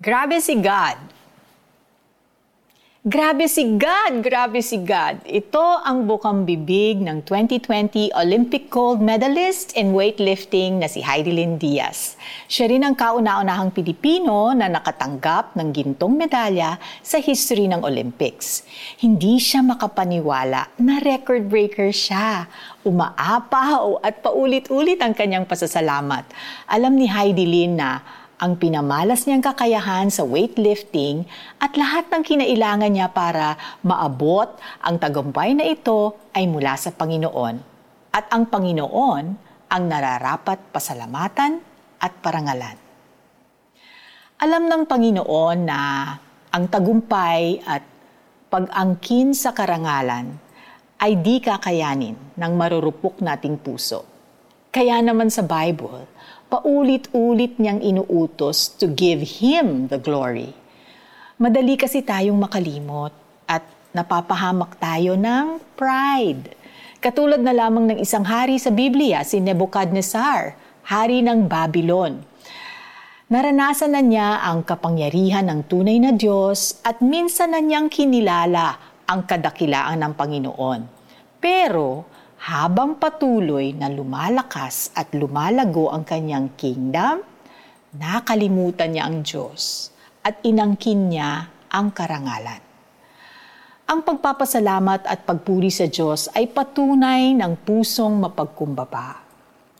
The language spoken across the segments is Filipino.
Grabe si God. Grabe si God, grabe si God. Ito ang bukang bibig ng 2020 Olympic gold medalist in weightlifting na si Heidelin Diaz. Siya rin ang kauna-unahang Pilipino na nakatanggap ng gintong medalya sa history ng Olympics. Hindi siya makapaniwala na record breaker siya. Umaapa at paulit-ulit ang kanyang pasasalamat. Alam ni Heidelin na ang pinamalas niyang kakayahan sa weightlifting at lahat ng kinailangan niya para maabot ang tagumpay na ito ay mula sa Panginoon. At ang Panginoon ang nararapat pasalamatan at parangalan. Alam ng Panginoon na ang tagumpay at pag-angkin sa karangalan ay di kakayanin ng marurupok nating puso. Kaya naman sa Bible, paulit-ulit niyang inuutos to give Him the glory. Madali kasi tayong makalimot at napapahamak tayo ng pride. Katulad na lamang ng isang hari sa Biblia, si Nebuchadnezzar, hari ng Babylon. Naranasan na niya ang kapangyarihan ng tunay na Diyos at minsan na niyang kinilala ang kadakilaan ng Panginoon. Pero habang patuloy na lumalakas at lumalago ang kanyang kingdom, nakalimutan niya ang Diyos at inangkin niya ang karangalan. Ang pagpapasalamat at pagpuri sa Diyos ay patunay ng pusong mapagkumbaba.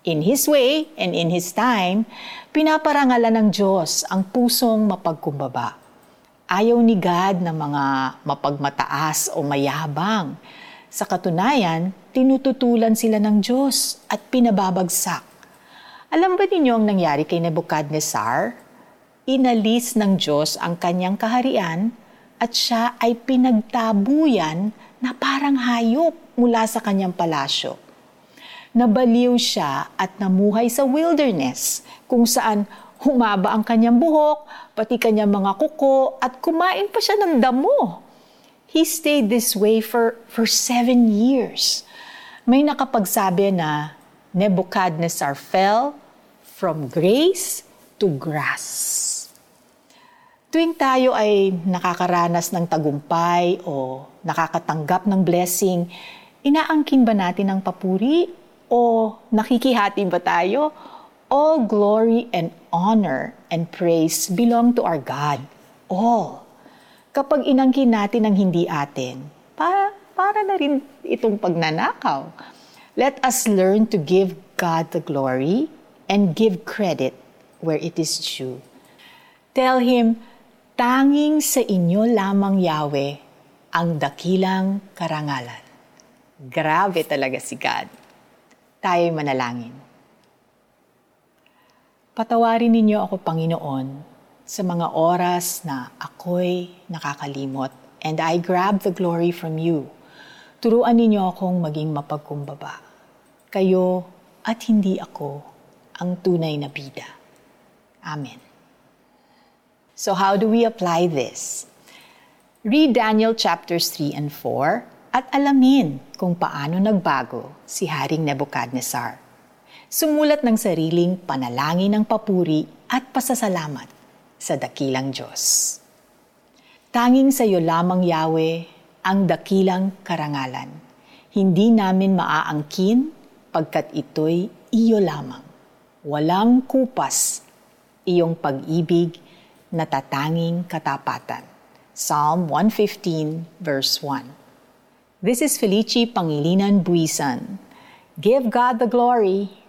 In His way and in His time, pinaparangalan ng Diyos ang pusong mapagkumbaba. Ayaw ni God ng mga mapagmataas o mayabang, sa katunayan, tinututulan sila ng Diyos at pinababagsak. Alam ba ninyo ang nangyari kay Nebuchadnezzar? Inalis ng Diyos ang kanyang kaharian at siya ay pinagtabuyan na parang hayop mula sa kanyang palasyo. Nabaliw siya at namuhay sa wilderness kung saan humaba ang kanyang buhok, pati kanyang mga kuko at kumain pa siya ng damo he stayed this way for, for seven years. May nakapagsabi na Nebuchadnezzar fell from grace to grass. Tuwing tayo ay nakakaranas ng tagumpay o nakakatanggap ng blessing, inaangkin ba natin ang papuri o nakikihati ba tayo? All glory and honor and praise belong to our God. All kapag inangkin natin ang hindi atin, para, para na rin itong pagnanakaw. Let us learn to give God the glory and give credit where it is due. Tell Him, tanging sa inyo lamang Yahweh ang dakilang karangalan. Grabe talaga si God. Tayo'y manalangin. Patawarin ninyo ako, Panginoon, sa mga oras na ako'y nakakalimot and I grab the glory from you. Turuan ninyo akong maging mapagkumbaba. Kayo at hindi ako ang tunay na bida. Amen. So how do we apply this? Read Daniel chapters 3 and 4 at alamin kung paano nagbago si Haring Nebuchadnezzar. Sumulat ng sariling panalangin ng papuri at pasasalamat sa dakilang Diyos. Tanging sa iyo lamang, Yahweh, ang dakilang karangalan. Hindi namin maaangkin pagkat ito'y iyo lamang. Walang kupas iyong pag-ibig na tatanging katapatan. Psalm 115 verse 1. This is Felici Pangilinan Buisan. Give God the glory